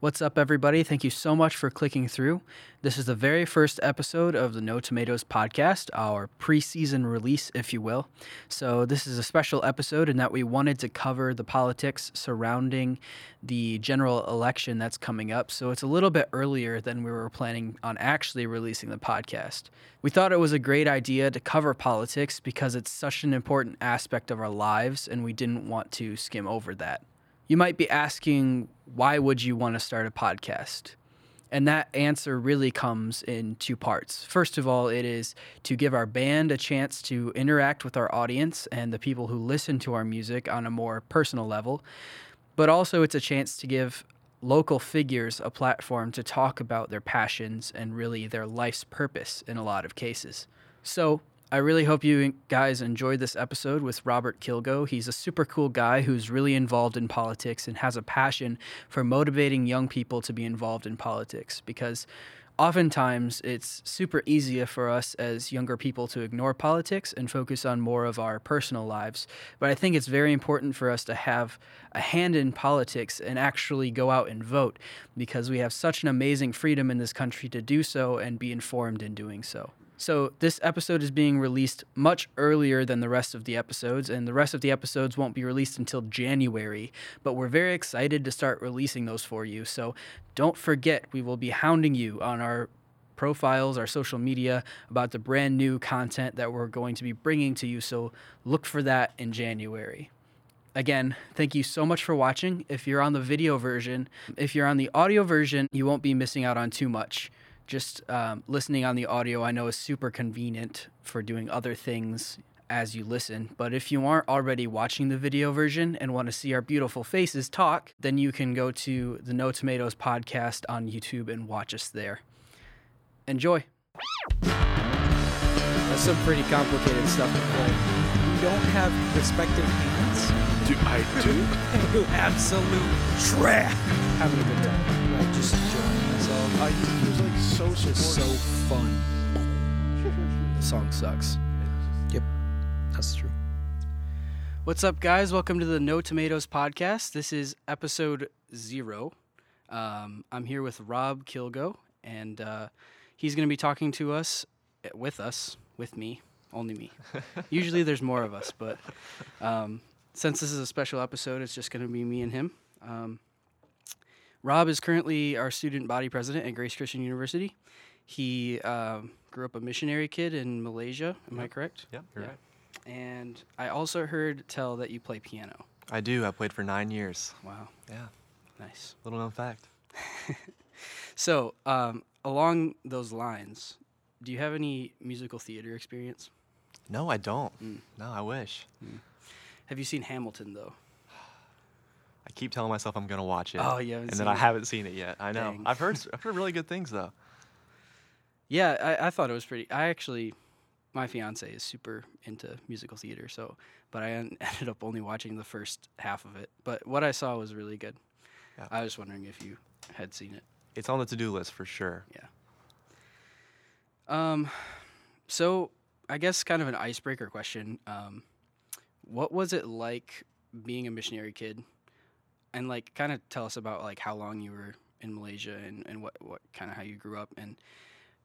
What's up, everybody? Thank you so much for clicking through. This is the very first episode of the No Tomatoes podcast, our preseason release, if you will. So, this is a special episode in that we wanted to cover the politics surrounding the general election that's coming up. So, it's a little bit earlier than we were planning on actually releasing the podcast. We thought it was a great idea to cover politics because it's such an important aspect of our lives, and we didn't want to skim over that. You might be asking, why would you want to start a podcast? And that answer really comes in two parts. First of all, it is to give our band a chance to interact with our audience and the people who listen to our music on a more personal level. But also, it's a chance to give local figures a platform to talk about their passions and really their life's purpose in a lot of cases. So, I really hope you guys enjoyed this episode with Robert Kilgo. He's a super cool guy who's really involved in politics and has a passion for motivating young people to be involved in politics because oftentimes it's super easy for us as younger people to ignore politics and focus on more of our personal lives. But I think it's very important for us to have a hand in politics and actually go out and vote because we have such an amazing freedom in this country to do so and be informed in doing so. So, this episode is being released much earlier than the rest of the episodes, and the rest of the episodes won't be released until January. But we're very excited to start releasing those for you. So, don't forget, we will be hounding you on our profiles, our social media about the brand new content that we're going to be bringing to you. So, look for that in January. Again, thank you so much for watching. If you're on the video version, if you're on the audio version, you won't be missing out on too much just um, listening on the audio, I know is super convenient for doing other things as you listen. But if you aren't already watching the video version and want to see our beautiful faces talk, then you can go to the No Tomatoes podcast on YouTube and watch us there. Enjoy. That's some pretty complicated stuff to play. You don't have respective hands. Do I do? you absolute trash. Having a good time. Like just enjoying myself. I he was like so just so fun. The song sucks. Yep, that's true. What's up, guys? Welcome to the No Tomatoes podcast. This is episode zero. Um, I'm here with Rob Kilgo, and uh, he's going to be talking to us, eh, with us, with me, only me. Usually there's more of us, but um, since this is a special episode, it's just going to be me and him. Um, Rob is currently our student body president at Grace Christian University. He um, grew up a missionary kid in Malaysia. Am I correct? Yep, you're Yeah. right. And I also heard tell that you play piano. I do. I played for nine years. Wow, Yeah, nice. little known fact. So, um, along those lines, do you have any musical theater experience? No, I don't. Mm. No, I wish. Have you seen Hamilton though? I keep telling myself I'm gonna watch it. Oh, haven't and then I it. haven't seen it yet. I know. Dang. I've heard. I've heard really good things though. Yeah, I, I thought it was pretty. I actually, my fiance is super into musical theater, so but I en- ended up only watching the first half of it. But what I saw was really good. Yeah. I was wondering if you had seen it. It's on the to-do list for sure. Yeah. Um, so I guess kind of an icebreaker question. Um, what was it like being a missionary kid? And like, kind of tell us about like how long you were in Malaysia and, and what, what kind of how you grew up. And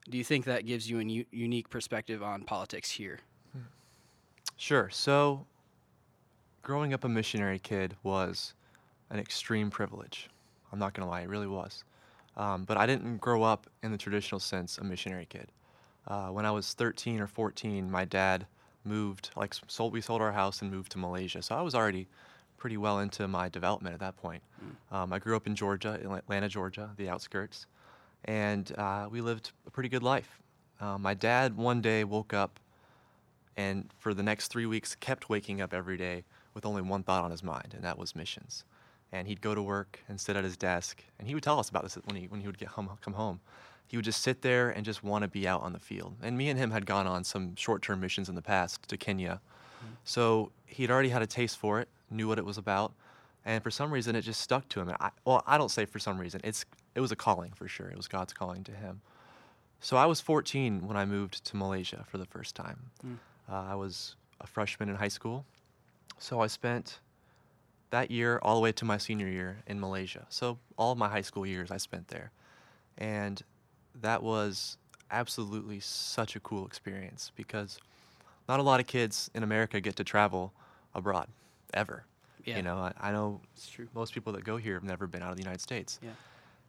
do you think that gives you a u- unique perspective on politics here? Sure. So, growing up a missionary kid was an extreme privilege. I'm not gonna lie, it really was. Um, but I didn't grow up in the traditional sense a missionary kid. Uh, when I was 13 or 14, my dad moved, like, sold. We sold our house and moved to Malaysia. So I was already pretty well into my development at that point. Um, I grew up in Georgia, in Atlanta, Georgia, the outskirts, and uh, we lived a pretty good life. Uh, my dad one day woke up and for the next three weeks kept waking up every day with only one thought on his mind, and that was missions. And he'd go to work and sit at his desk, and he would tell us about this when he when he would get home, come home. He would just sit there and just want to be out on the field. And me and him had gone on some short-term missions in the past to Kenya, so he'd already had a taste for it, knew what it was about, and for some reason it just stuck to him. And I, well, I don't say for some reason. It's it was a calling for sure. It was God's calling to him. So I was 14 when I moved to Malaysia for the first time. Mm. Uh, I was a freshman in high school, so I spent that year all the way to my senior year in Malaysia. So all my high school years I spent there. And that was absolutely such a cool experience because not a lot of kids in America get to travel abroad ever. Yeah. You know, I, I know most people that go here have never been out of the United States. Yeah.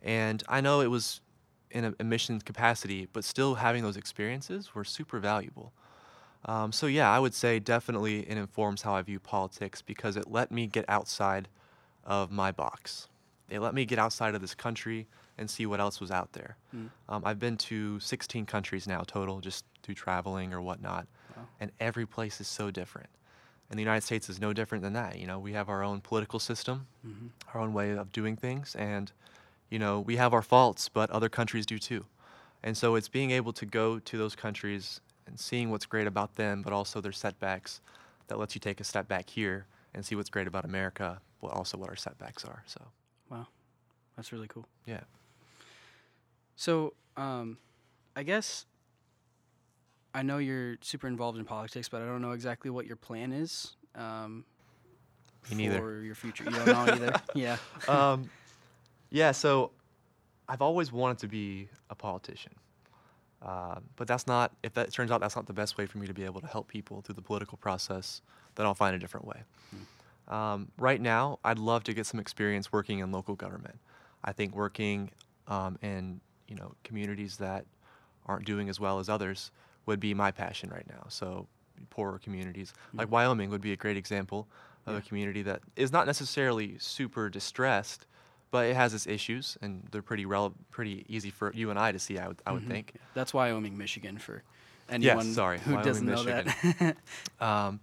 And I know it was in a, a mission capacity, but still having those experiences were super valuable. Um, so yeah, I would say definitely it informs how I view politics because it let me get outside of my box. It let me get outside of this country and see what else was out there. Mm. Um, I've been to 16 countries now total, just through traveling or whatnot, Wow. and every place is so different. And the United States is no different than that. You know, we have our own political system, Mhm. our own way of doing things, and you know, we have our faults, but other countries do too. And so it's being able to go to those countries and seeing what's great about them, but also their setbacks that lets you take a step back here and see what's great about America, but also what our setbacks are. So, Wow. That's really cool. yeah. So, um, I guess I know you're super involved in politics, but I don't know exactly what your plan is. Um, Me neither. For your future, you don't know either. Yeah. um, yeah, so I've always wanted to be a politician. Um, but that's not, if that turns out that's not the best way for me to be able to help people through the political process, then I'll find a different way. Um, right now, I'd love to get some experience working in local government. I think working um, in you know communities that aren't doing as well as others would be my passion right now. So poorer communities like Mhm. Wyoming would be a great example of Yeah. a community that is not necessarily super distressed, but it has its issues, and they're pretty rele- pretty easy for you and I to see. I would I would Mhm. think. That's Wyoming, Michigan for anyone sorry, who Wyoming, doesn't know that. Um,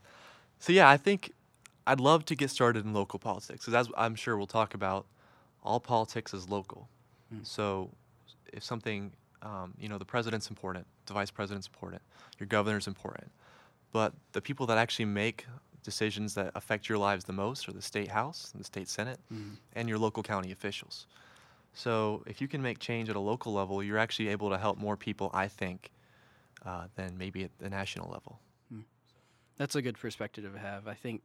so yeah, I think I'd love to get started in local politics, because as I'm sure we'll talk about, all politics is local. Mm. So if something, um, you know, the president's important, the vice president's important, your governor's important, but the people that actually make decisions that affect your lives the most are the state house, the state senate, Mhm. and your local county officials. So if you can make change at a local level, you're actually able to help more people, I think, uh, than maybe at the national level. That's a good perspective to have. I think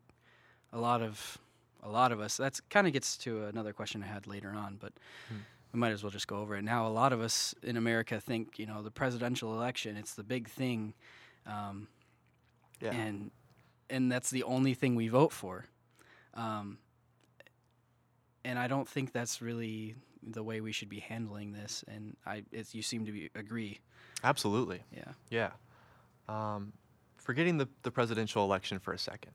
a lot of a lot of us. That's kind of gets to another question I had later on, but Hmm. We might as well just go over it now. A lot of us in America think, you know, the presidential election, it's the big thing, um, Yeah. and and that's the only thing we vote for. Um, and I don't think that's really the way we should be handling this. And I, it's, you seem to be, agree. Absolutely. Yeah. Yeah. Um, forgetting the, the presidential election for a second,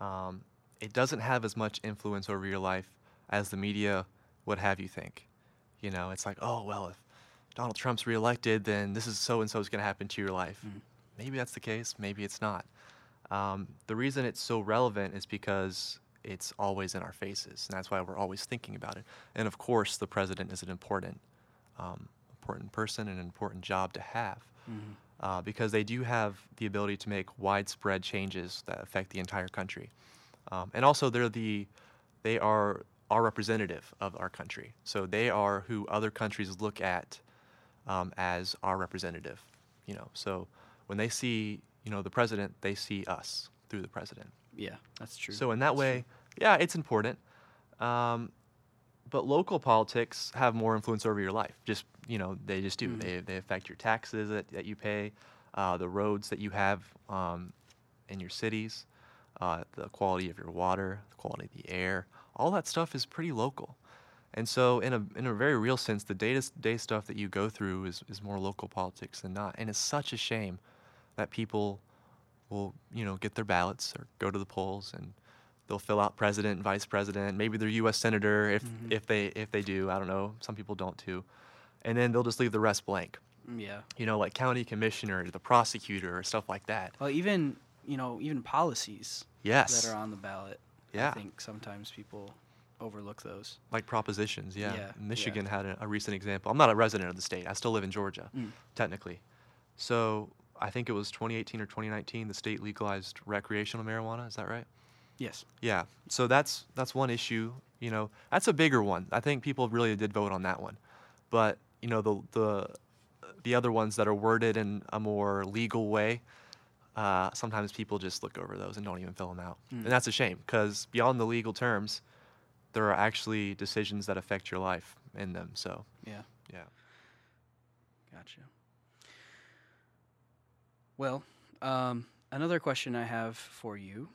um, it doesn't have as much influence over your life as the media would have you think. You know, it's like, oh, well, if Donald Trump's reelected, then this is so and so is going to happen to your life. Mhm. Maybe that's the case, maybe it's not. Um, the reason it's so relevant is because it's always in our faces, and that's why we're always thinking about it. And of course, the president is an important, um, important person and an important job to have Mhm. uh, because they do have the ability to make widespread changes that affect the entire country. Um, and also, they're the, they are our representative of our country. So they are who other countries look at um, as our representative. You know, so when they see, you know, the president, they see us through the president. Yeah, that's true. So in that That's true. way, yeah, it's important. Um, but local politics have more influence over your life. Just you know, they just do. Mhm. They they affect your taxes that, that you pay, uh, the roads that you have um, in your cities, uh, the quality of your water, the quality of the air. All that stuff is pretty local. And so, in a in a very real sense, the day to day stuff that you go through is, is more local politics than not. And it's such a shame that people will, you know, get their ballots or go to the polls and they'll fill out president, vice president, maybe their U.S. senator if Mhm. if they if they do. I don't know. Some people don't too, and then they'll just leave the rest blank. Mm, yeah. You know, like county commissioner, the prosecutor, or stuff like that. Well, even you know, even policies Yes. that are on the ballot. Yeah. I think sometimes people overlook those. like propositions. Yeah, Yeah, yeah. Michigan had a, a recent example. I'm not a resident of the state. I still live in Georgia, Mm. technically. So I think it was 2018 or 2019. The state legalized recreational marijuana. Is that right? Yes. Yeah. So that's that's one issue. You know, that's a bigger one. I think people really did vote on that one, but you know the the the other ones that are worded in a more legal way, uh, sometimes people just look over those and don't even fill them out, Mm. and that's a shame because beyond the legal terms, there are actually decisions that affect your life in them. So Yeah. yeah. Gotcha. Well, um, another question I have for you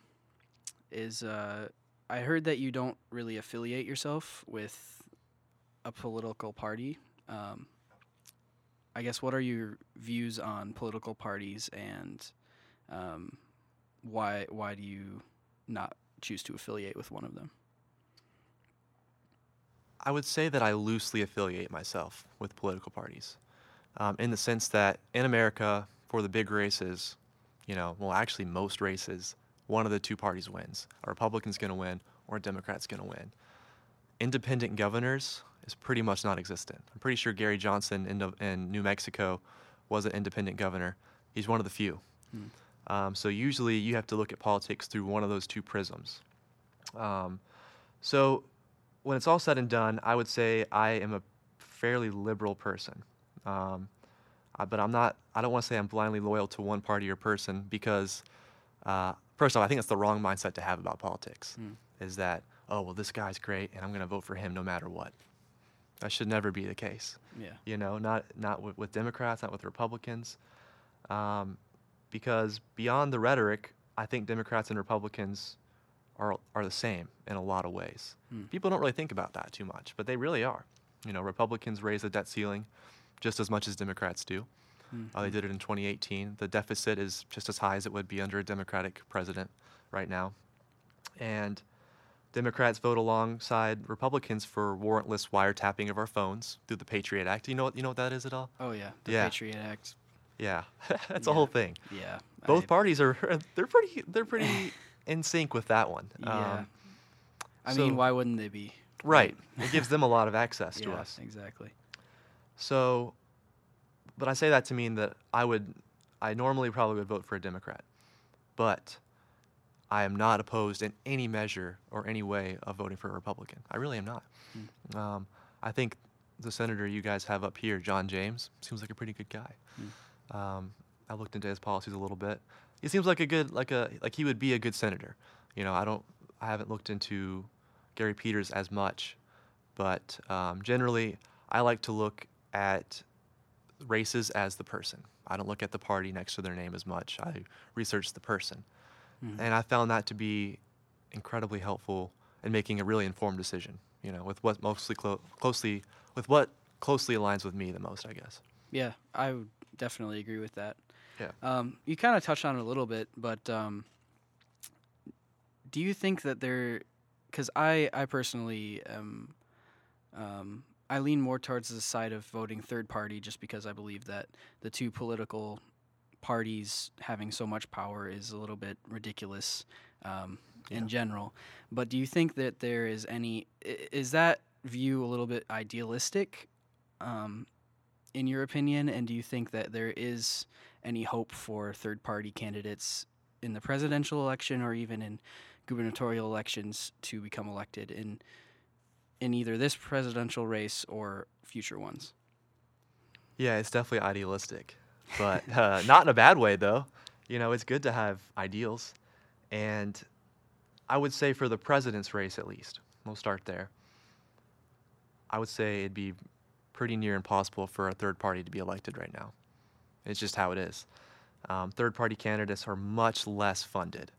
is uh, I heard that you don't really affiliate yourself with a political party. Um, I guess what are your views on political parties and um, why why do you not choose to affiliate with one of them? I would say that I loosely affiliate myself with political parties, um, in the sense that in America, for the big races, you know, well, actually most races, one of the two parties wins. A Republican's going to win, or a Democrat's going to win. Independent governors is pretty much non-existent. I'm pretty sure Gary Johnson in, in New Mexico was an independent governor. He's one of the few. Um, so usually you have to look at politics through one of those two prisms. Um, so when it's all said and done, I would say I am a fairly liberal person. Um, uh, but I'm not, I don't want to say I'm blindly loyal to one party or person because, uh, first off, I think it's the wrong mindset to have about politics. Is that, oh, well, this guy's great and I'm going to vote for him no matter what. That should never be the case. Yeah. You know, not, not with, with Democrats, not with Republicans. Um, because beyond the rhetoric, I think Democrats and Republicans are, are the same in a lot of ways. Hmm. People don't really think about that too much, but they really are. You know, Republicans raise the debt ceiling just as much as Democrats do. Uh, they did it in 2018. The deficit is just as high as it would be under a Democratic president right now. And Democrats vote alongside Republicans for warrantless wiretapping of our phones through the Patriot Act. You know what you know what that is at all? Oh yeah, the Yeah. Patriot Act. Yeah, that's a Yeah. whole thing. Yeah. Both I- parties are they're pretty they're pretty in sync with that one. Yeah. Um, I so- mean, why wouldn't they be? right. it gives them a lot of access to us. Exactly. So, but I say that to mean that I would, I normally probably would vote for a Democrat, but I am not opposed in any measure or any way of voting for a Republican. I really am not. Um, I think the senator you guys have up here, John James, seems like a pretty good guy. Um, I looked into his policies a little bit. He seems like a good, like a, like he would be a good senator. You know, I don't, I haven't looked into Gary Peters as much, but um, generally, I like to look at races as the person. I don't look at the party next to their name as much. I research the person. And I found that to be incredibly helpful in making a really informed decision, you know, with what mostly clo- closely, with what closely aligns with me the most, I guess. Yeah, I would definitely agree with that. Yeah. Um, you kind of touched on it a little bit, but um, do you think that there? Because I, I personally am, um, I lean more towards the side of voting third party, just because I believe that the two political parties having so much power is a little bit ridiculous um, in general. But do you think that there is any? Is that view a little bit idealistic? In your opinion, and do you think that there is any hope for third party candidates in the presidential election or even in gubernatorial elections to become elected in in either this presidential race or future ones? Yeah, it's definitely idealistic, but uh, not in a bad way, though. You know, it's good to have ideals. And I would say for the president's race, at least, we'll start there. I would say it'd be pretty near impossible for a third party to be elected right now. It's just how it is. Um, third party candidates are much less funded.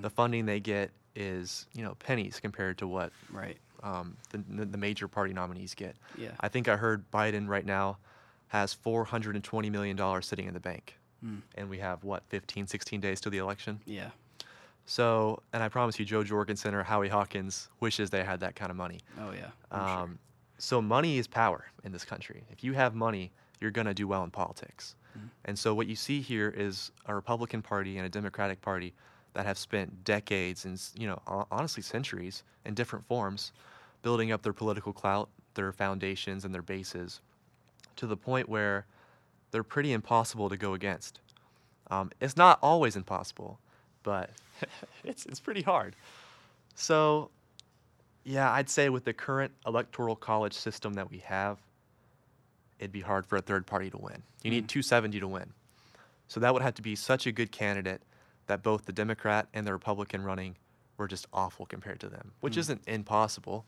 The funding they get is, you know, pennies compared to what Right. um, the, the major party nominees get. Yeah. I think I heard Biden right now has 420 million dollars sitting in the bank, Mm. and we have what 15, 16 days to the election. Yeah. So, and I promise you, Jo Jorgensen or Howie Hawkins wishes they had that kind of money. Oh yeah. I'm sure. So money is power in this country. If you have money, you're going to do well in politics. Mm. And so what you see here is a Republican Party and a Democratic Party that have spent decades and you know honestly centuries in different forms building up their political clout, their foundations and their bases to the point where they're pretty impossible to go against. Um, it's not always impossible, but it's it's pretty hard. So yeah, I'd say with the current electoral college system that we have, it'd be hard for a third party to win. You need 270 to win. So that would have to be such a good candidate that both the Democrat and the Republican running were just awful compared to them, which Mm. isn't impossible.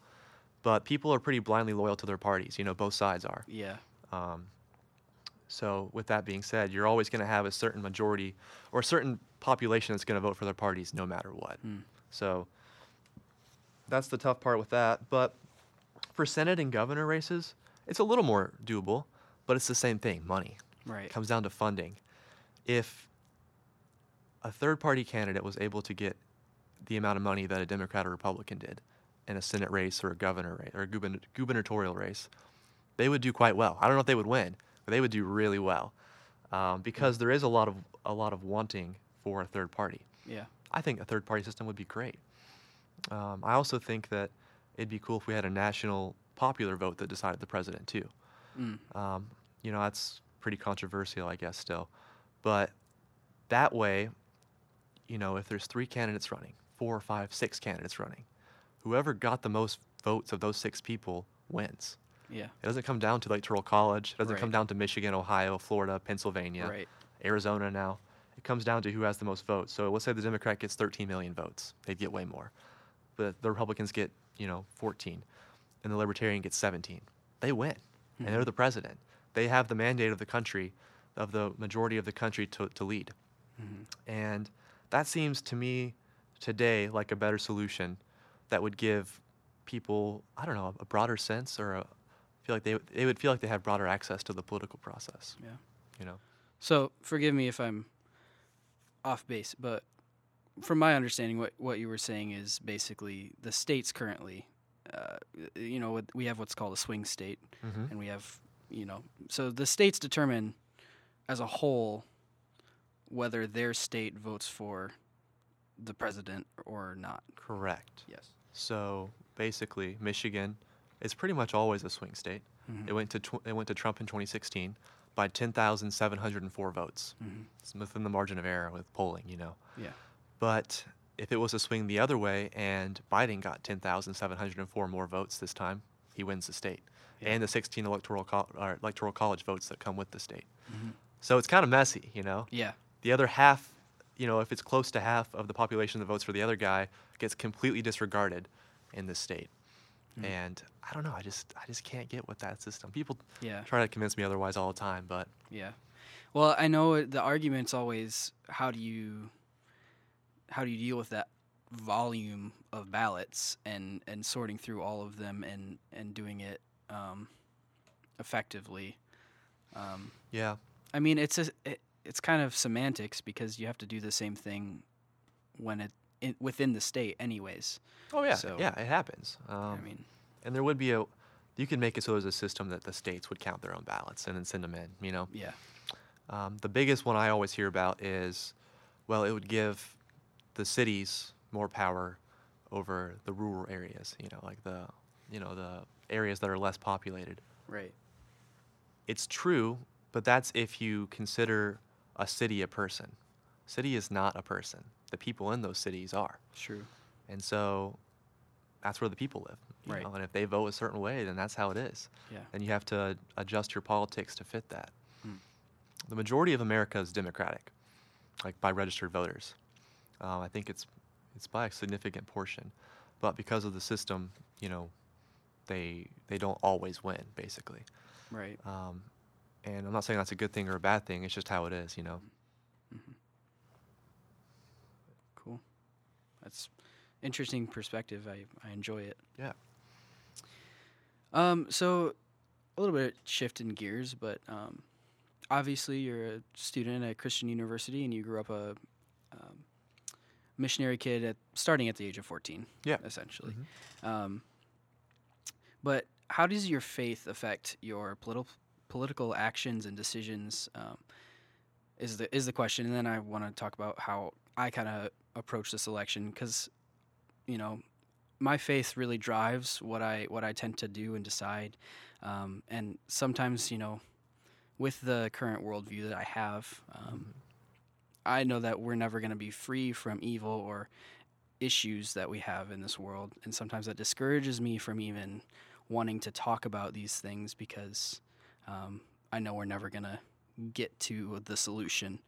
But people are pretty blindly loyal to their parties. You know, both sides are. Yeah. Um, so, with that being said, you're always going to have a certain majority or a certain population that's going to vote for their parties no matter what. Mm. So, that's the tough part with that. But for Senate and governor races, it's a little more doable, but it's the same thing money. Right. It comes down to funding. If a third party candidate was able to get the amount of money that a Democrat or Republican did in a Senate race or a governor race or a gubern- gubernatorial race, they would do quite well. I don't know if they would win, but they would do really well um, because there is a lot of a lot of wanting for a third party. Yeah. I think a third party system would be great. Um, I also think that it'd be cool if we had a national popular vote that decided the president too. Mm. Um, you know, that's pretty controversial, I guess, still. But that way, you know, if there's three candidates running, four, five, six candidates running, whoever got the most votes of those six people wins. Yeah. It doesn't come down to electoral college. It doesn't come down to Michigan, Ohio, Florida, Pennsylvania, Right. Arizona now. It comes down to who has the most votes. So let's say the Democrat gets 13 million votes. They'd get way more. But the Republicans get, you know, 14. And the Libertarian gets 17. They win. And they're Mhm. the president. They have the mandate of the country, of the majority of the country to, to lead. Mhm. And that seems to me today like a better solution that would give people, I don't know, a broader sense or a, feel like they, they would feel like they have broader access to the political process, Yeah. you know? So forgive me if I'm off base, but from my understanding, what what you were saying is basically the states currently, uh, you know, we have what's called a swing state, Mm-hmm. and we have, you know, so the states determine as a whole whether their state votes for the president or not. Correct. Yes. So basically, Michigan is pretty much always a swing state. Mhm. It went to tw- it went to Trump in 2016 by 10,704 votes. Mhm. It's within the margin of error with polling, you know. Yeah. But if it was a swing the other way and Biden got 10,704 more votes this time, he wins the state. Yeah. And the 16 electoral co- or electoral college votes that come with the state. Mhm. So it's kind of messy, you know. Yeah. The other half, you know, if it's close to half of the population that votes for the other guy, gets completely disregarded in this state. Mhm. And I don't know, I just I just can't get with that system. People Yeah. try to convince me otherwise all the time, but Yeah. Well, I know the argument's always how do you how do you deal with that volume of ballots and and sorting through all of them and and doing it um, effectively. Um, yeah. I mean, it's a it, it's kind of semantics because you have to do the same thing when it in, within the state, anyways. Oh yeah, So- yeah, it happens. Um, I mean, and there would be a, you could make it so there's a system that the states would count their own ballots and then send them in. You know, yeah, um, the biggest one I always hear about is, well, it would give the cities more power over the rural areas. You know, like the, you know, the areas that are less populated. right. It's true, but that's if you consider a city a person. City is not a person. The people in those cities are. True. And so that's where the people live. you Right. know, And if they vote a certain way, then that's how it is. Yeah. And you have to adjust your politics to fit that. Mm. The majority of America is Democratic, like by registered voters. Um, I think it's it's by a significant portion, but because of the system, you know, they they don't always win, basically. Right. Um, and I'm not saying that's a good thing or a bad thing. It's just how it is, you know. Cool. That's interesting perspective. I, I enjoy it. Yeah. Um, so a little bit shifting gears, but um, obviously you're a student at Christian University and you grew up a um, missionary kid at starting at the age of 14. Yeah. Essentially. Mhm. Um, but how does your faith affect your political political actions and decisions? Um, is the is the question, and then I want to talk about how I kind of approach this election because, you know, my faith really drives what I what I tend to do and decide, um, and sometimes you know, with the current worldview that I have, um, I know that we're never going to be free from evil or issues that we have in this world, and sometimes that discourages me from even wanting to talk about these things because um, I know we're never gonna get to the solution.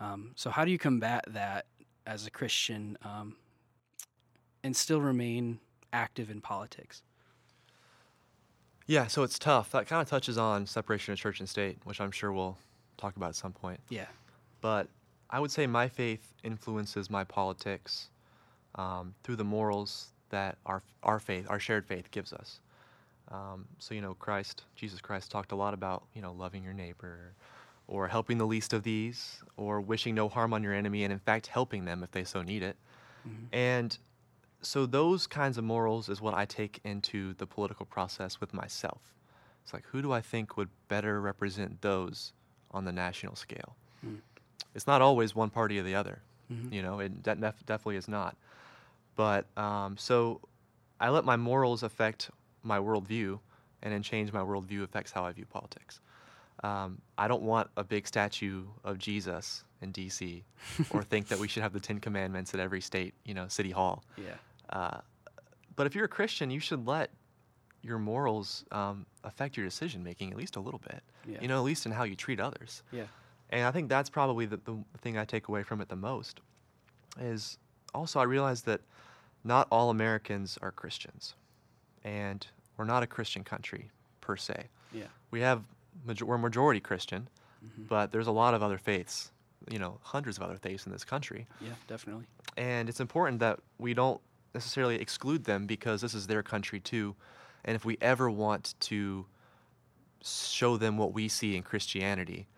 Um, so, how do you combat that as a Christian um, and still remain active in politics? Yeah, so it's tough. That kind of touches on separation of church and state, which I'm sure we'll talk about at some point. Yeah. But I would say my faith influences my politics um, through the morals that our our faith, our shared faith, gives us. Um, so you know, Christ, Jesus Christ, talked a lot about you know loving your neighbor, or helping the least of these, or wishing no harm on your enemy, and in fact helping them if they so need it. And so those kinds of morals is what I take into the political process with myself. It's like, who do I think would better represent those on the national scale? It's not always one party or the other. You know, it de- def- definitely is not. But um, so I let my morals affect my worldview, and then change my worldview affects how I view politics. Um, I don't want a big statue of Jesus in D.C. or think that we should have the Ten Commandments at every state, you know, city hall. Yeah. Uh, but if you're a Christian, you should let your morals um, affect your decision making at least a little bit. Yeah. You know, at least in how you treat others. Yeah. And I think that's probably the, the thing I take away from it the most. Is also I realize that not all Americans are Christians, and we're not a Christian country per se. Yeah. We have major- we're majority Christian, mm-hmm. but there's a lot of other faiths. You know, hundreds of other faiths in this country. Yeah. Definitely. And it's important that we don't necessarily exclude them because this is their country too. And if we ever want to show them what we see in Christianity,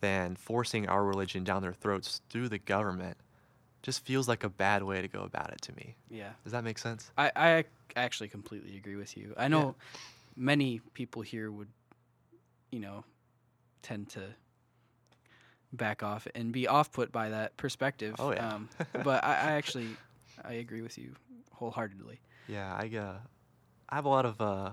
then forcing our religion down their throats through the government just feels like a bad way to go about it to me. Yeah. Does that make sense? I, I actually completely agree with you. I know many people here would, you know, tend to back off and be off put by that perspective. Oh, yeah. Um, but I, I actually I agree with you wholeheartedly. Yeah, I uh, I have a lot of uh,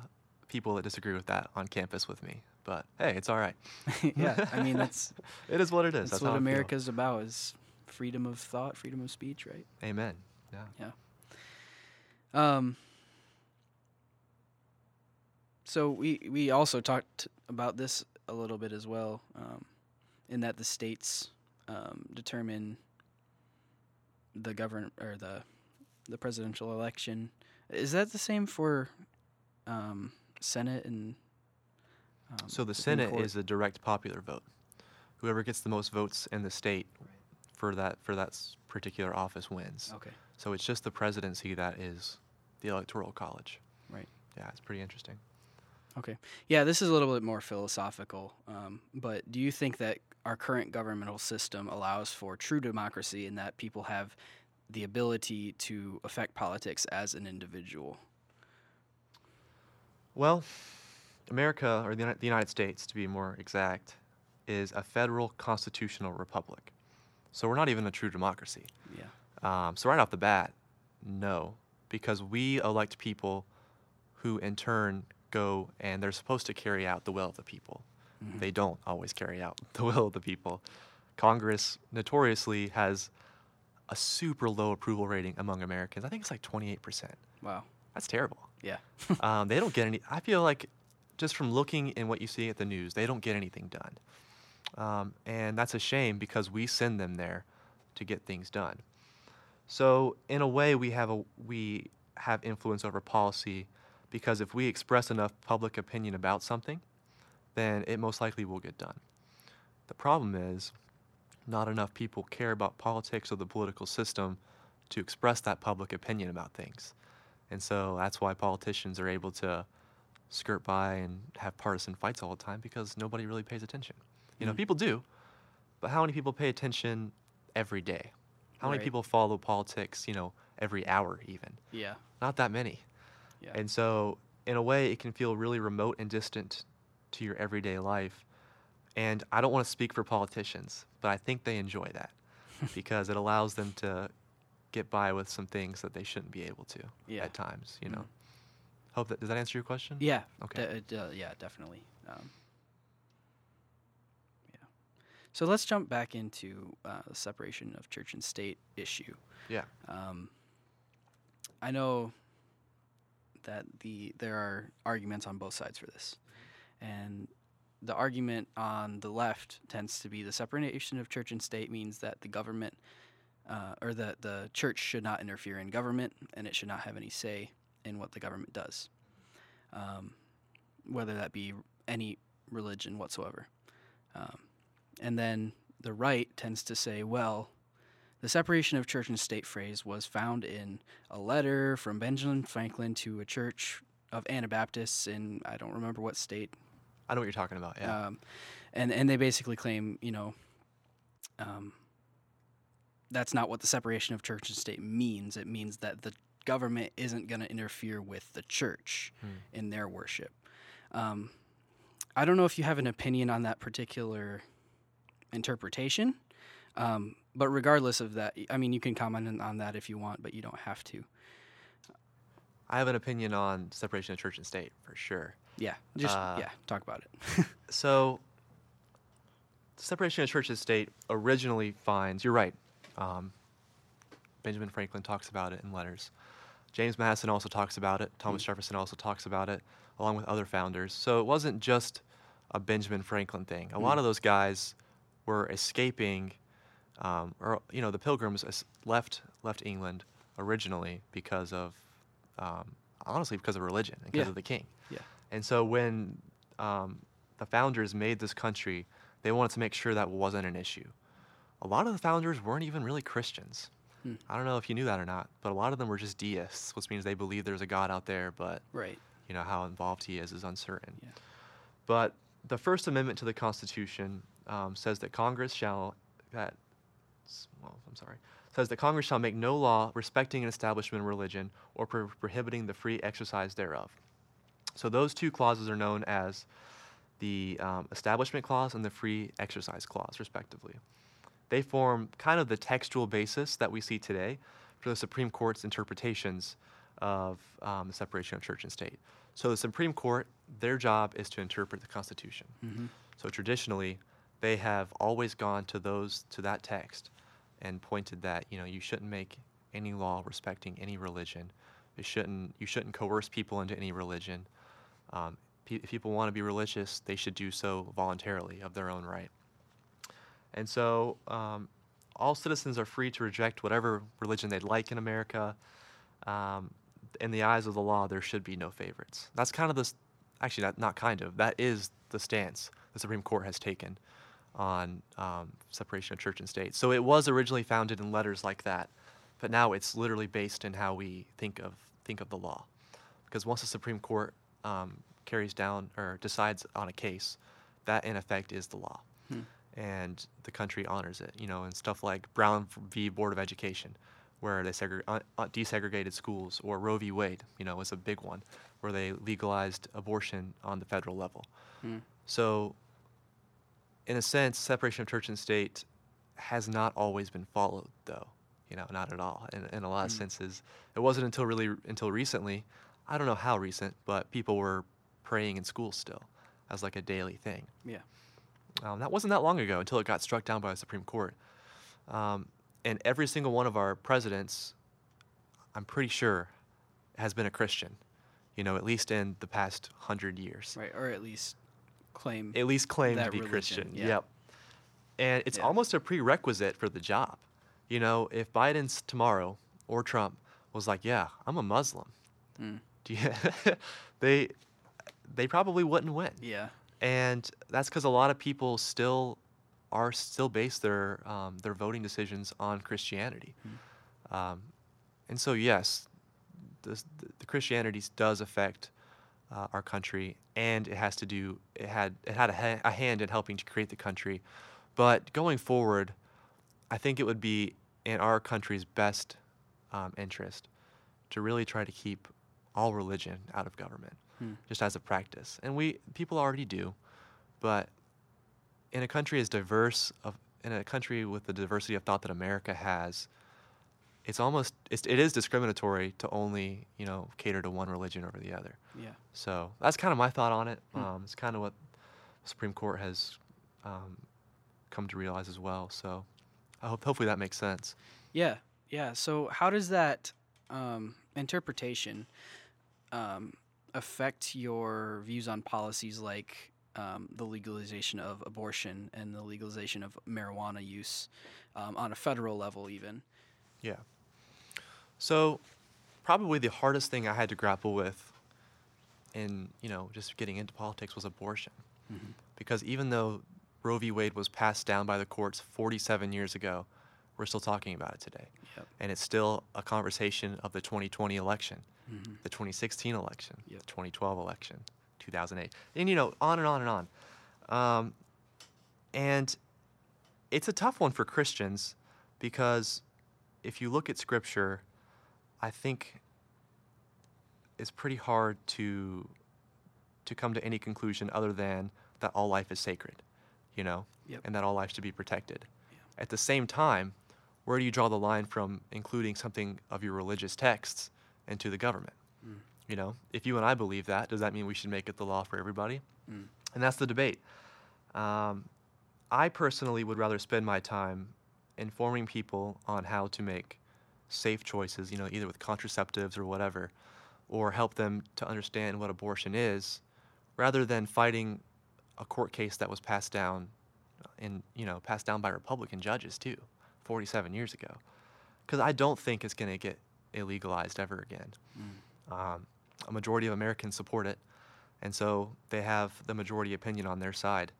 people that disagree with that on campus with me, but hey, it's all right. yeah, I mean that's it is what it is. that's, how what. America's about is freedom of thought, freedom of speech, right? Amen. Yeah. Um, so we we also talked about this a little bit as well, um, in that the states um, determine the govern or the the presidential election. Is that the same for um, Senate and? Um, So the Senate Court? is a direct popular vote. Whoever gets the most votes in the state for that for that particular office wins. okay, So it's just the presidency that is the electoral college. right. Yeah, it's pretty interesting. Okay. Yeah, this is a little bit more philosophical. Um, but do you think that our current governmental system allows for true democracy in that people have the ability to affect politics as an individual? Well, America, or the the United States to be more exact, is a federal constitutional republic. So we're not even a true democracy. Yeah. Um, so right off the bat, no, because we elect people who in turn go and they're supposed to carry out the will of the people. They don't always carry out the will of the people. Congress notoriously has a super low approval rating among Americans. I think it's like 28%. Wow. That's terrible. Yeah. um, they don't get any. I feel like just from looking in what you see at the news, they don't get anything done, um, and that's a shame because we send them there to get things done. So in a way, we have a we have influence over policy because if we express enough public opinion about something, then it most likely will get done. The problem is, not enough people care about politics or the political system to express that public opinion about things. And so that's why politicians are able to skirt by and have partisan fights all the time because nobody really pays attention. You know, Mm. people do, but how many people pay attention every day? How many people follow politics, you know, every hour even? Yeah. Not that many. Yeah. And so, in a way, it can feel really remote and distant to your everyday life. And I don't want to speak for politicians, but I think they enjoy that because it allows them to get by with some things that they shouldn't be able to Yeah. at times, you Mhm. know. Hope that does that answer your question? Yeah. Okay. de- uh, yeah, definitely. Um, yeah. So let's jump back into uh, the separation of church and state issue. Yeah. Um, I know that the there are arguments on both sides for this, and the argument on the left tends to be the separation of church and state means that the government uh, or that the church should not interfere in government and it should not have any say in what the government does, um, whether that be any religion whatsoever. Um, and then the right tends to say, well, the separation of church and state phrase was found in a letter from Benjamin Franklin to a church of Anabaptists in I don't remember what state. I know what you're talking about. Yeah. Um, and and they basically claim, you know, um, that's not what the separation of church and state means. It means that the government isn't going to interfere with the church Hmm. in their worship. Um, I don't know if you have an opinion on that particular interpretation, um, but regardless of that, I mean, you can comment on- that if you want, but you don't have to. I have an opinion on separation of church and state for sure. Yeah, just Uh, yeah, talk about it. So, separation of church and state originally finds, you're right, um, Benjamin Franklin talks about it in letters. James Madison also talks about it. Thomas Jefferson also talks about it, along with other founders. So it wasn't just a Benjamin Franklin thing. A lot of those guys were escaping, um, or you know, the Pilgrims left left England originally because of, um, honestly, because of religion and because Yeah. of the king. yeah, And so when um, the founders made this country, they wanted to make sure that wasn't an issue. A lot of the founders weren't even really Christians. Hmm. I don't know if you knew that or not, but a lot of them were just deists, which means they believe there's a God out there, but right. you know how involved he is is uncertain. Yeah. But the First Amendment to the Constitution um, says that Congress shall that well, I'm sorry says that Congress shall make no law respecting an establishment of religion or pro- prohibiting the free exercise thereof. So those two clauses are known as the um, Establishment Clause and the Free Exercise Clause, respectively. They form kind of the textual basis that we see today for the Supreme Court's interpretations of um, the separation of church and state. So the Supreme Court, their job is to interpret the Constitution. hmm So traditionally, they have always gone to those to that text and pointed that you know you shouldn't make any law respecting any religion. You shouldn't you shouldn't coerce people into any religion. Um, pe- if people want to be religious, they should do so voluntarily of their own right. And so, um, all citizens are free to reject whatever religion they'd like in America. Um, in the eyes of the law, there should be no favorites. That's kind of the, actually, not, not kind of, that is the stance the Supreme Court has taken on um, separation of church and state. So it was originally founded in letters like that, but now it's literally based in how we think of think of the law. Because once the Supreme Court um, carries down or decides on a case, that in effect is the law. And the country honors it. You know, and stuff like Brown v. Board of Education, where they segre- uh, uh, desegregated schools, or Roe v. Wade, you know, was a big one, where they legalized abortion on the federal level. Hmm. So, in a sense, separation of church and state has not always been followed, though. You know, not at all. In, in a lot of Mm. senses, it wasn't until really until recently. I don't know how recent, but people were praying in school still as like a daily thing. Yeah. Um, that wasn't that long ago until it got struck down by the Supreme Court. Um, and every single one of our presidents, I'm pretty sure, has been a Christian. You know, at least in the past hundred years. Right. Or at least claim. At least claim to be religion, Christian. yeah. Yep. And it's Yeah. almost a prerequisite for the job. You know, if Biden's tomorrow or Trump was like, "Yeah, I'm a Muslim," Mm. do you, they they probably wouldn't win Yeah. And that's because a lot of people still are still base their um, their voting decisions on Christianity, um, and so yes, this, the Christianity does affect uh, our country, and it has to do it had it had a, ha- a hand in helping to create the country, but going forward, I think it would be in our country's best um, interest to really try to keep all religion out of government Hmm. just as a practice. And we people already do, but in a country as diverse of in a country with the diversity of thought that America has, it's almost it's, it is discriminatory to only you know cater to one religion over the other. Yeah. So that's kind of my thought on it. Hmm. Um, it's kind of what the Supreme Court has um, come to realize as well. So I hope hopefully that makes sense. Yeah, yeah. So how does that um, interpretation um, affect your views on policies like um, the legalization of abortion and the legalization of marijuana use um, on a federal level, even. Yeah. So, probably the hardest thing I had to grapple with in, you know, just getting into politics was abortion. Because even though Roe v. Wade was passed down by the courts 47 years ago, we're still talking about it today. Yep. And it's still a conversation of the 2020 election, Mhm. the 2016 election, Yep. the 2012 election, 2008, and you know, on and on and on. Um, and it's a tough one for Christians because if you look at Scripture, I think it's pretty hard to to come to any conclusion other than that all life is sacred, you know, Yep. and that all life should be protected. At the same time, where do you draw the line from including something of your religious texts into the government? Mm. You know, if you and I believe that, does that mean we should make it the law for everybody? Mm. And that's the debate. Um, I personally would rather spend my time informing people on how to make safe choices, you know, either with contraceptives or whatever, or help them to understand what abortion is, rather than fighting a court case that was passed down in, you know, passed down by Republican judges too, 47 years ago. Because I don't think it's going to get illegalized ever again. Mm. Um, a majority of Americans support it, and so they have the majority opinion on their side.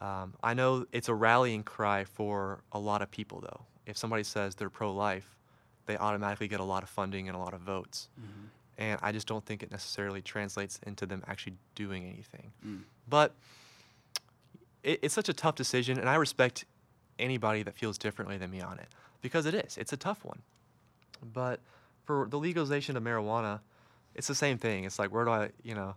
Um, I know it's a rallying cry for a lot of people, though. If somebody says they're pro life, they automatically get a lot of funding and a lot of votes. Mhm. And I just don't think it necessarily translates into them actually doing anything. Mm. But it, it's such a tough decision, and I respect anybody that feels differently than me on it because it is. It's a tough one. But for the legalization of marijuana, it's the same thing. It's like, where do I, you know,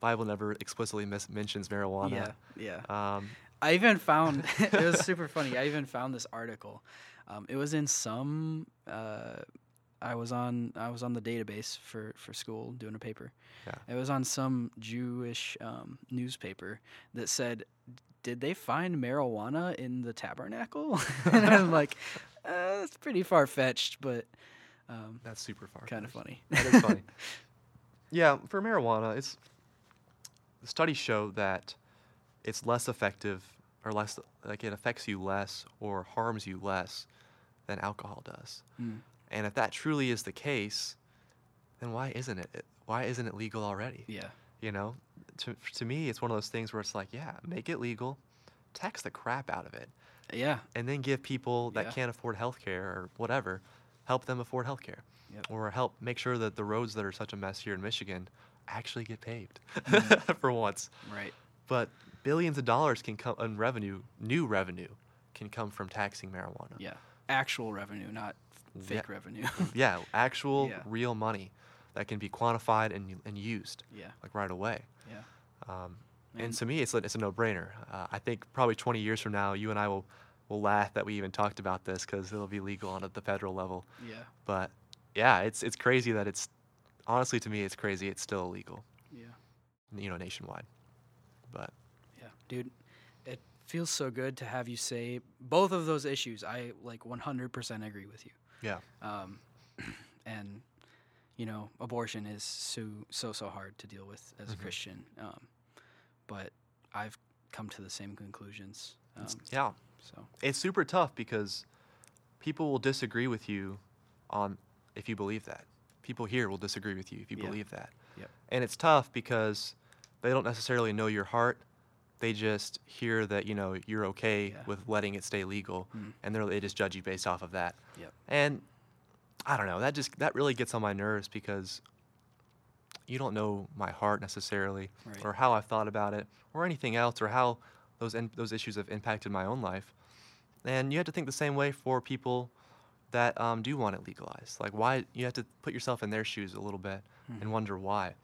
Bible never explicitly mis- mentions marijuana. Yeah, yeah. Um, I even found it was super funny. I even found this article. Um, it was in some. Uh, I was on I was on the database for for school doing a paper. Yeah. It was on some Jewish um, newspaper that said, "Did they find marijuana in the tabernacle?" and I'm like, uh, "That's pretty far fetched, but um, that's super far. kind of funny." That is funny. yeah, for marijuana, it's the studies show that it's less effective or less like it affects you less or harms you less than alcohol does. Mm. And if that truly is the case, then why isn't it? Why isn't it legal already? Yeah. You know, to to me, it's one of those things where it's like, yeah, make it legal, tax the crap out of it, Yeah. and then give people that Yeah. can't afford health care or whatever, help them afford health care. Yep. Or help make sure that the roads that are such a mess here in Michigan actually get paved Mm-hmm. for once. Right. But billions of dollars can come in revenue, new revenue can come from taxing marijuana. Yeah. Actual revenue, not f- Yeah. fake revenue. Yeah, actual Yeah. real money that can be quantified and, and used yeah. like right away. Yeah. Um, and to me, it's, a- it's a no-brainer. Uh, I think probably 20 years from now, you and I will, will laugh that we even talked about this because it'll be legal on at the federal level. Yeah. But yeah, it's it's crazy that it's honestly to me it's crazy it's still illegal, Yeah. you know, nationwide. But Yeah, dude, it feels so good to have you say both of those issues. I like 100% agree with you. yeah, Um, and you know, abortion is so so so hard to deal with as a Mhm. Christian. Um, but I've come to the same conclusions. Um, yeah, so it's super tough because people will disagree with you on if you believe that. People here will disagree with you if you Yeah. believe that. Yep. And it's tough because they don't necessarily know your heart. They just hear that, you know, you're okay Yeah. with letting it stay legal Mm. and they're, they just judge you based off of that. Yep. And I don't know, that just that really gets on my nerves because you don't know my heart necessarily Right. or how I've thought about it or anything else or how those in, those issues have impacted my own life. And you have to think the same way for people that um, do want it legalized. Like why you have to put yourself in their shoes a little bit Mhm. and wonder why.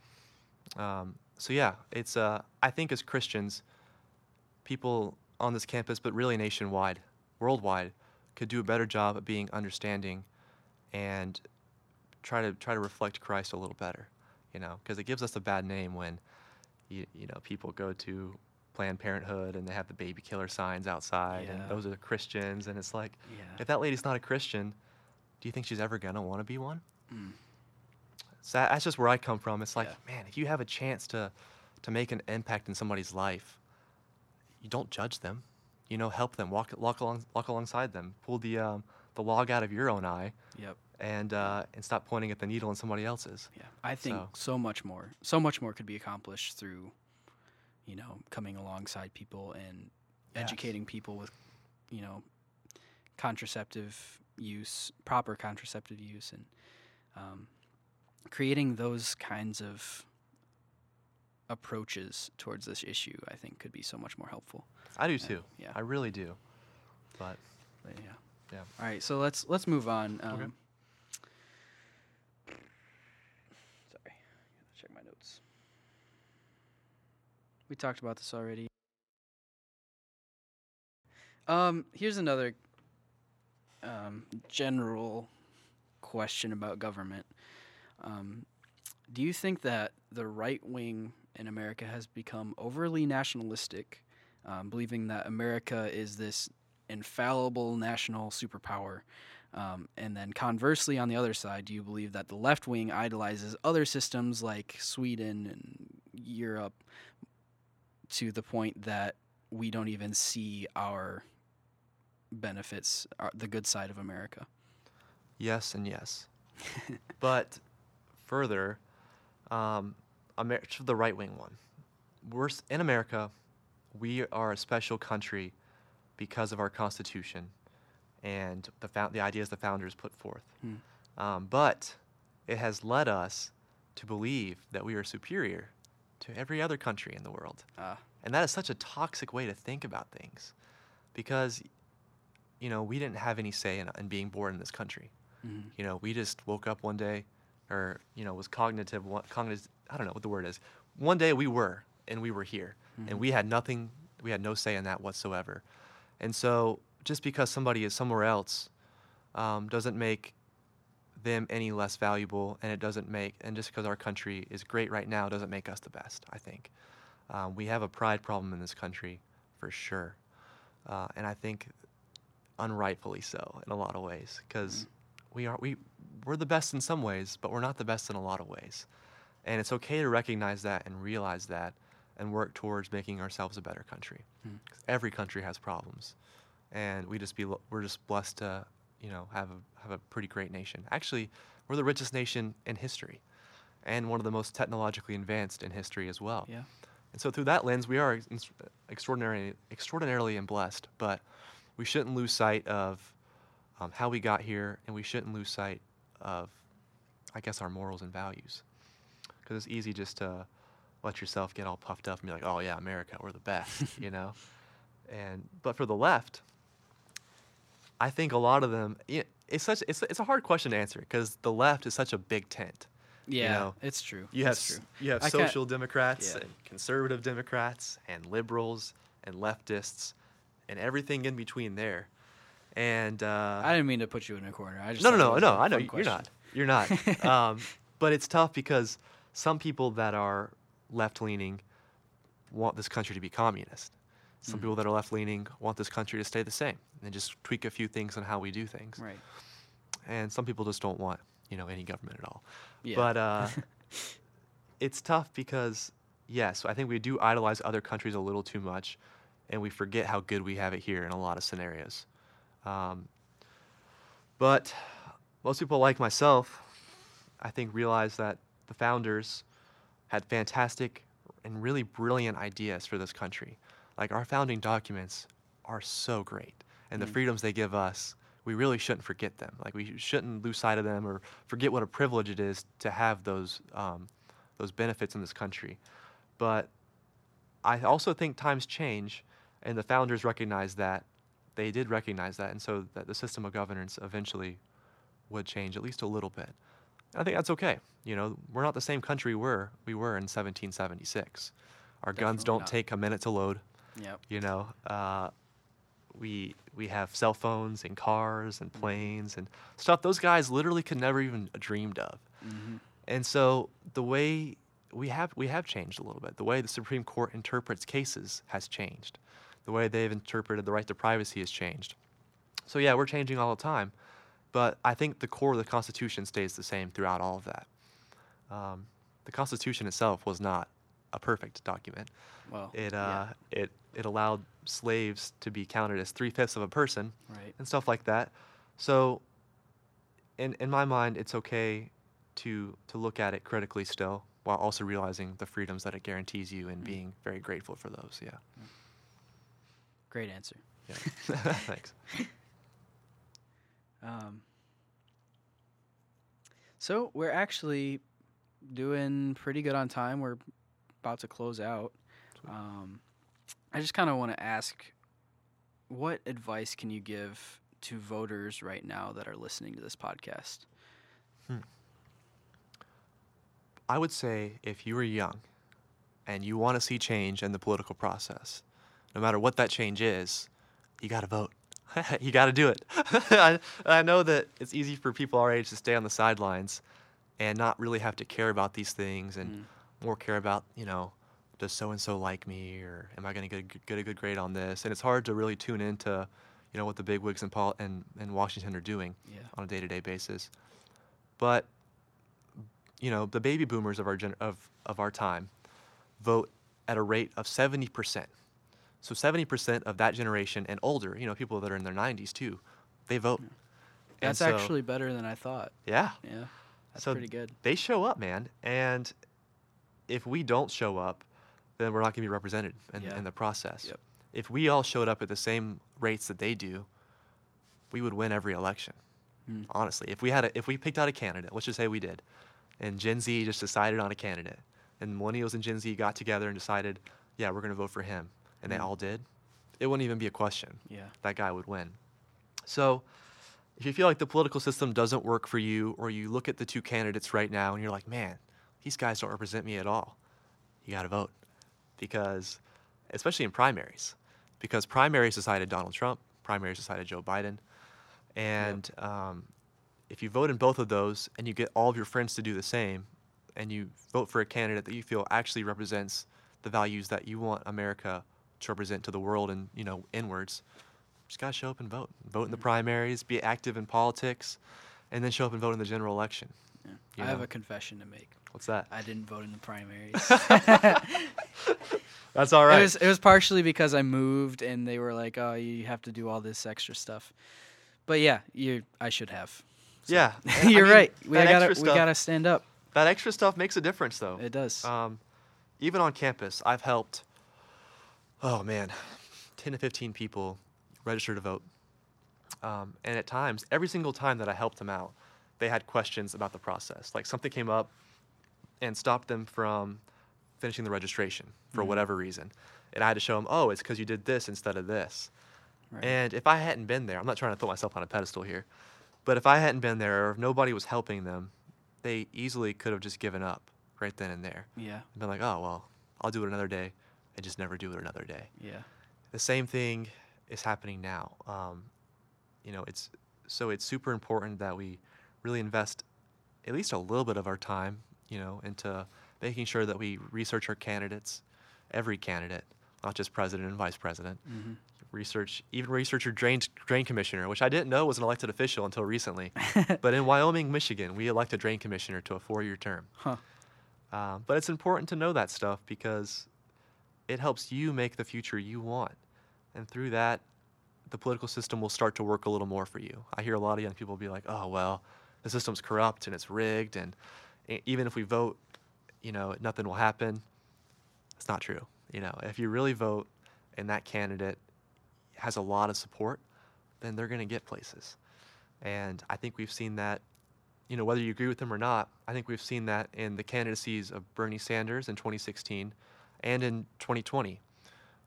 Um, so yeah, it's uh, I think as Christians, people on this campus, but really nationwide, worldwide, could do a better job of being understanding and try to try to reflect Christ a little better. You know, because it gives us a bad name when you you know people go to Planned Parenthood and they have the baby killer signs outside, Yeah. and those are the Christians, and it's like, yeah. if that lady's not a Christian, do you think she's ever gonna want to be one? Mm. So that's just where I come from. It's like, Yeah. man, if you have a chance to to make an impact in somebody's life, you don't judge them. You know, help them, walk walk along walk alongside them, pull the um, the log out of your own eye, Yep. And uh, and stop pointing at the needle in somebody else's. Yeah, I think So- so. much more, so much more could be accomplished through, you know, coming alongside people and Yes. educating people with, you know, contraceptive use, proper contraceptive use, and um, creating those kinds of approaches towards this issue. I think could be so much more helpful. I do too. yeah. I really do. But But yeah. Yeah. All right, so let's let's move on. Um, Okay. Sorry, gotta check my notes. We talked about this already. Um, here's another um, general question about government. Um, do you think that the right wing in America has become overly nationalistic, um, believing that America is this infallible national superpower? Um, and then conversely, on the other side, do you believe that the left wing idolizes other systems like Sweden and Europe to the point that we don't even see our benefits, our, the good side of America? yes and yes. but further, um, Amer- the right wing one. We're in America. We are a special country because of our Constitution and the found- the ideas the founders put forth. Hmm. Um, but it has led us to believe that we are superior to every other country in the world. Ah, And that is such a toxic way to think about things because, you know, we didn't have any say in, in being born in this country. mhm. You know, we just woke up one day or, you know, was cognitive, cognitive, I don't know what the word is. One day we were, and we were here. And we had nothing, we had no say in that whatsoever. And so just because somebody is somewhere else um, doesn't make them any less valuable, and it doesn't make, and just because our country is great right now doesn't make us the best, I think. Um, we have a pride problem in this country for sure. Uh, and I think unrightfully so in a lot of ways because we are we we're the best in some ways but we're not the best in a lot of ways and it's okay to recognize that and realize that and work towards making ourselves a better country 'Cause every country has problems and we just be we're just blessed to you know have a have a pretty great nation actually we're the richest nation in history and one of the most technologically advanced in history as well yeah. and so through that lens, we are ex- extraordinarily, extraordinarily and blessed. But we shouldn't lose sight of um, how we got here, and we shouldn't lose sight of, I guess, our morals and values. Because it's easy just to let yourself get all puffed up and be like, "Oh yeah, America, we're the best," you know. And but for the left, I think a lot of them. It's such. It's it's a hard question to answer because the left is such a big tent. Yeah, know, it's true. You have true. you have I social democrats yeah. and conservative democrats and liberals and leftists and everything in between there. And uh, I didn't mean to put you in a corner. I just no, no, no, no. I know you're not. You're not. um, but it's tough because some people that are left leaning want this country to be communist. Some Mm-hmm. people that are left leaning want this country to stay the same and just tweak a few things on how we do things. Right. And some people just don't want you know any government at all. Yeah. But uh, it's tough because yes, I think we do idolize other countries a little too much, and we forget how good we have it here in a lot of scenarios. Um, but most people like myself, I think, realize that the founders had fantastic and really brilliant ideas for this country. Like our founding documents are so great, and the freedoms they give us, we really shouldn't forget them. Like we shouldn't lose sight of them or forget what a privilege it is to have those um, those benefits in this country. But I also think times change, and the founders recognized that. They did recognize that, and so that the system of governance eventually would change at least a little bit. And I think that's okay. You know, we're not the same country we're, we were in 1776. Our guns don't not. take a minute to load. Yep. You know, uh, we we have cell phones and cars Mm-hmm. and planes and stuff those guys literally could never even dreamed of. hmm And so the way we have we have changed a little bit. The way the Supreme Court interprets cases has changed. The way they've interpreted the right to privacy has changed. So yeah, we're changing all the time, but I think the core of the Constitution stays the same throughout all of that. Um, the Constitution itself was not a perfect document. Well, It yeah, uh, it it allowed slaves to be counted as three fifths of a person right. and stuff like that. So, in in my mind, it's okay to to look at it critically still, while also realizing the freedoms that it guarantees you and Mm. being very grateful for those. Yeah. Great answer. Yeah. Thanks. Um, so we're actually doing pretty good on time. We're about to close out. Um, I just kind of want to ask, what advice can you give to voters right now that are listening to this podcast? I would say if you are young and you want to see change in the political process, no matter what that change is, you got to vote. you got to do it. I, I know that it's easy for people our age to stay on the sidelines and not really have to care about these things and Mm. More care about, you know, does so and so like me or am I going to get, a good- get a good grade on this? And it's hard to really tune into, you know, what the big wigs in, pol- in, in Washington are doing Yeah. on a day-to-day basis. But you know, the baby boomers of our gen- of of our time vote at a rate of 70%. So 70% of that generation and older, you know, people that are in their 90s too, they vote. And That's so- actually better than I thought. yeah. Yeah. That's So pretty good. They show up, man. And if we don't show up, then we're not going to be represented in, Yeah. in the process. Yep. If we all showed up at the same rates that they do, we would win every election. Mm. Honestly, if we had a, if we picked out a candidate, let's just say we did, and Gen Z just decided on a candidate, and millennials and Gen Z got together and decided, yeah, we're going to vote for him, and they Mm. all did, it wouldn't even be a question Yeah. that guy would win. So, if you feel like the political system doesn't work for you, or you look at the two candidates right now and you're like, man, these guys don't represent me at all, you got to vote. Because, especially in primaries, because primaries decided Donald Trump, primaries decided Joe Biden. And um, if you vote in both of those and you get all of your friends to do the same, and you vote for a candidate that you feel actually represents the values that you want America to represent to the world and you know inwards, just gotta show up and vote. Vote in the primaries, be active in politics, and then show up and vote in the general election. Yeah. I have a confession to make. What's that? I didn't vote in the primaries. That's all right. It was it was partially because I moved and they were like, "Oh, you have to do all this extra stuff." But yeah, you I should have. So- yeah, You're mean, right. We gotta extra we gotta stand up. That extra stuff makes a difference, though. It does. Um, even on campus, I've helped. Oh man, ten to fifteen people register to vote, um, and at times, every single time that I helped them out, they had questions about the process. Like something came up, and stopped them from finishing the registration for Mhm. whatever reason, and I had to show them, oh, it's because you did this instead of this. Right. And if I hadn't been there, I'm not trying to put myself on a pedestal here, but if I hadn't been there or if nobody was helping them, they easily could have just given up right then and there yeah. and been like, oh, well, I'll do it another day and just never do it another day. Yeah. The same thing is happening now. Um, you know, it's so it's super important that we really invest at least a little bit of our time, you know, into making sure that we research our candidates, every candidate, not just president and vice president. hmm Research, even research your drain drain commissioner, which I didn't know was an elected official until recently. but in Wyoming, Michigan, we elect a drain commissioner to a four-year term. Huh. Um, but it's important to know that stuff because it helps you make the future you want. And through that, the political system will start to work a little more for you. I hear a lot of young people be like, oh, well, the system's corrupt and it's rigged. And even if we vote, you know, nothing will happen. It's not true. You know, if you really vote and that candidate has a lot of support, then they're going to get places. And I think we've seen that you know, whether you agree with them or not, I think we've seen that in the candidacies of Bernie Sanders in 2016 and in 2020.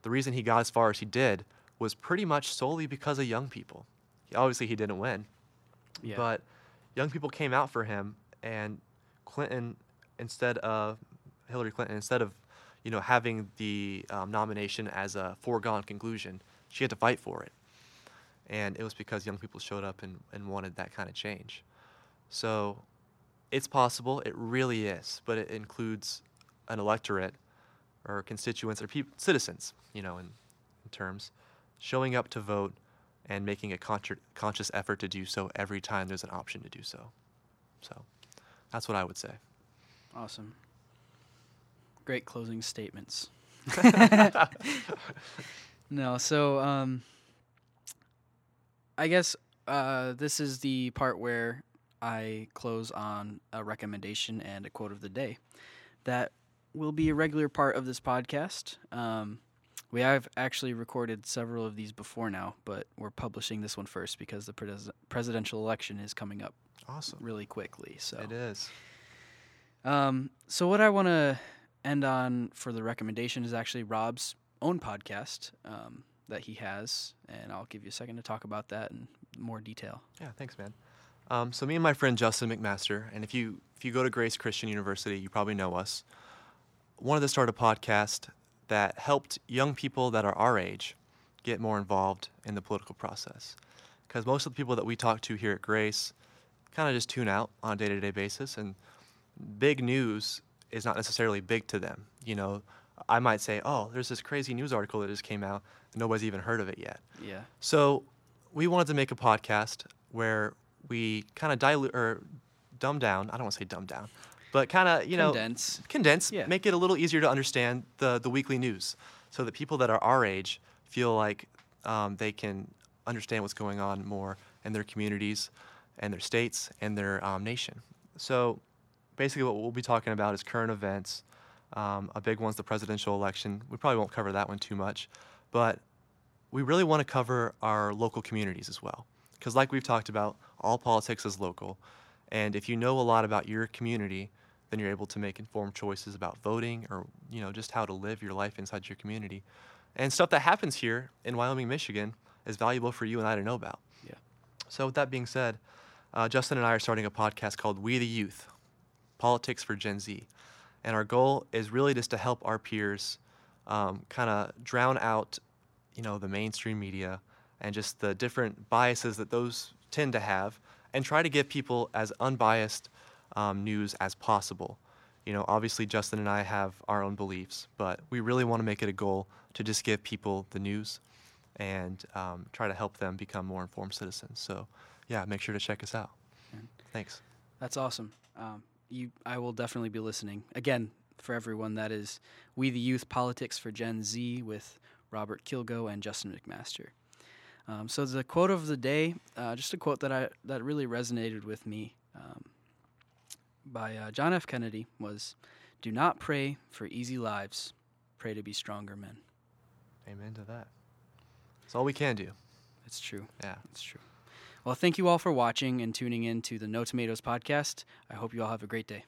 The reason he got as far as he did was pretty much solely because of young people. Obviously, he didn't win, Yeah. but young people came out for him, and Clinton, instead of Hillary Clinton, instead of you know having the um, nomination as a foregone conclusion, she had to fight for it, and it was because young people showed up and, and wanted that kind of change. So it's possible, it really is, but it includes an electorate or constituents or citizens, you know, in, in terms, showing up to vote and making a contra- conscious effort to do so every time there's an option to do so. So that's what I would say. awesome. Great closing statements. no, so um, I guess uh, this is the part where I close on a recommendation and a quote of the day that will be a regular part of this podcast. Um, we have actually recorded several of these before now, but we're publishing this one first because the pres- presidential election is coming up Awesome. really quickly. So It is. um, so what I want to end on for the recommendation is actually Rob's own podcast um, that he has, and I'll give you a second to talk about that in more detail. Yeah, thanks, man. Um, so me and my friend Justin McMaster, and if you if you go to Grace Christian University, you probably know us. Wanted to start a podcast that helped young people that are our age get more involved in the political process, because most of the people that we talk to here at Grace kind of just tune out on a day-to-day basis, and big news is not necessarily big to them. You know, I might say, "Oh, there's this crazy news article that just came out, and nobody's even heard of it yet." Yeah. So we wanted to make a podcast where we kind of dilute or dumb down. I don't want to say dumb down, but kind of you know Condense. condense, Yeah. make it a little easier to understand the the weekly news, so that people that are our age feel like um, they can understand what's going on more in their communities, and their states, and their um, nation. So basically, what we'll be talking about is current events. Um, a big one's the presidential election. We probably won't cover that one too much, but we really want to cover our local communities as well. Because, like we've talked about, all politics is local. And if you know a lot about your community, then you're able to make informed choices about voting or, you know, just how to live your life inside your community. And stuff that happens here in Wyoming, Michigan is valuable for you and I to know about. Yeah. So, with that being said, uh, Justin and I are starting a podcast called We the Youth Politics for Gen Z. And our goal is really just to help our peers um, kind of drown out, you know, the mainstream media and just the different biases that those tend to have, and try to give people as unbiased um, news as possible. You know, obviously Justin and I have our own beliefs, but we really want to make it a goal to just give people the news and um, try to help them become more informed citizens. So, yeah, make sure to check us out. Thanks. That's awesome. Um, you, I will definitely be listening. Again, for everyone, that is We the Youth Politics for Gen Z with Robert Kilgo and Justin McMaster. Um, so the quote of the day, uh, just a quote that I that really resonated with me um, by uh, John F. Kennedy was, "Do not pray for easy lives, pray to be stronger men." Amen to that. That's all we can do. It's true. Yeah. It's true. Well, thank you all for watching and tuning in to the No Tomatoes podcast. I hope you all have a great day.